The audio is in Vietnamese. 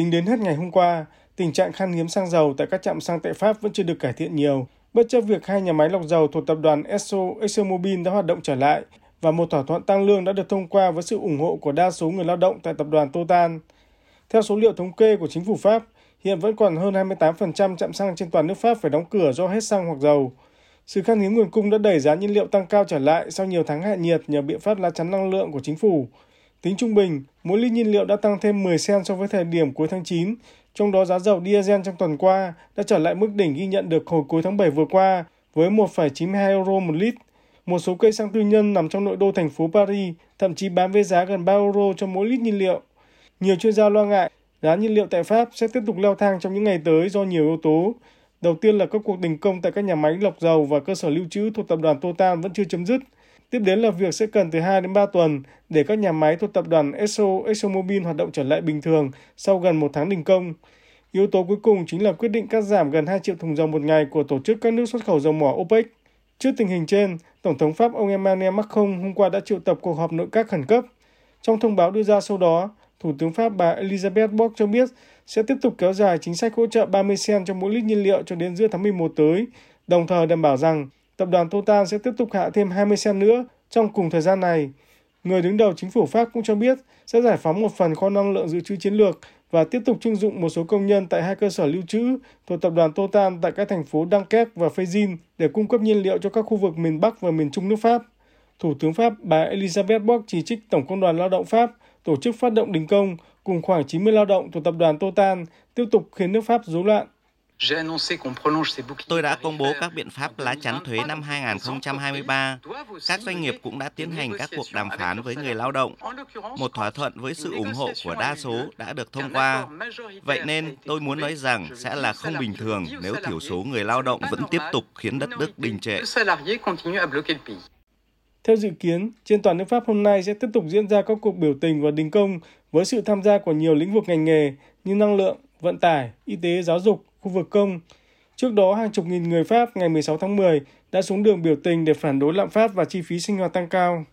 Tính đến hết ngày hôm qua, tình trạng khan hiếm xăng dầu tại các trạm xăng tại Pháp vẫn chưa được cải thiện nhiều, bất chấp việc hai nhà máy lọc dầu thuộc tập đoàn Esso ExxonMobil đã hoạt động trở lại và một thỏa thuận tăng lương đã được thông qua với sự ủng hộ của đa số người lao động tại tập đoàn Total. Theo số liệu thống kê của chính phủ Pháp, hiện vẫn còn hơn 28% trạm xăng trên toàn nước Pháp phải đóng cửa do hết xăng hoặc dầu. Sự khan hiếm nguồn cung đã đẩy giá nhiên liệu tăng cao trở lại sau nhiều tháng hạ nhiệt nhờ biện pháp lá chắn năng lượng của chính phủ. Tính trung bình, mỗi lít nhiên liệu đã tăng thêm 10 sen so với thời điểm cuối tháng 9, trong đó giá dầu diesel trong tuần qua đã trở lại mức đỉnh ghi nhận được hồi cuối tháng 7 vừa qua với 1,92 euro một lít. Một số cây xăng tư nhân nằm trong nội đô thành phố Paris thậm chí bán với giá gần 3 euro cho mỗi lít nhiên liệu. Nhiều chuyên gia lo ngại giá nhiên liệu tại Pháp sẽ tiếp tục leo thang trong những ngày tới do nhiều yếu tố. Đầu tiên là các cuộc đình công tại các nhà máy lọc dầu và cơ sở lưu trữ thuộc tập đoàn Total vẫn chưa chấm dứt. Tiếp đến là việc sẽ cần từ 2 đến 3 tuần để các nhà máy thuộc tập đoàn Esso ExxonMobil hoạt động trở lại bình thường sau gần một tháng đình công. Yếu tố cuối cùng chính là quyết định cắt giảm gần 2 triệu thùng dầu một ngày của tổ chức các nước xuất khẩu dầu mỏ OPEC. Trước tình hình trên, Tổng thống Pháp ông Emmanuel Macron hôm qua đã triệu tập cuộc họp nội các khẩn cấp. Trong thông báo đưa ra sau đó, Thủ tướng Pháp bà Elizabeth Borg cho biết sẽ tiếp tục kéo dài chính sách hỗ trợ 30 cent cho mỗi lít nhiên liệu cho đến giữa tháng 11 tới, đồng thời đảm bảo rằng tập đoàn Total sẽ tiếp tục hạ thêm 20 cent nữa trong cùng thời gian này. Người đứng đầu chính phủ Pháp cũng cho biết sẽ giải phóng một phần kho năng lượng dự trữ chiến lược và tiếp tục trưng dụng một số công nhân tại hai cơ sở lưu trữ thuộc tập đoàn Total tại các thành phố Dunkerque và Fezin để cung cấp nhiên liệu cho các khu vực miền Bắc và miền Trung nước Pháp. Thủ tướng Pháp, bà Elizabeth Borg chỉ trích Tổng công đoàn Lao động Pháp tổ chức phát động đình công cùng khoảng 90 lao động thuộc tập đoàn Total tiếp tục khiến nước Pháp rối loạn. Tôi đã công bố các biện pháp lá chắn thuế năm 2023. Các doanh nghiệp cũng đã tiến hành các cuộc đàm phán với người lao động. Một thỏa thuận với sự ủng hộ của đa số đã được thông qua. Vậy nên tôi muốn nói rằng sẽ là không bình thường nếu thiểu số người lao động vẫn tiếp tục khiến đất nước đình trệ. Theo dự kiến, trên toàn nước Pháp hôm nay sẽ tiếp tục diễn ra các cuộc biểu tình và đình công với sự tham gia của nhiều lĩnh vực ngành nghề như năng lượng, vận tải, y tế, giáo dục, khu vực công. Trước đó, hàng chục nghìn người Pháp ngày 16 tháng 10 đã xuống đường biểu tình để phản đối lạm phát và chi phí sinh hoạt tăng cao.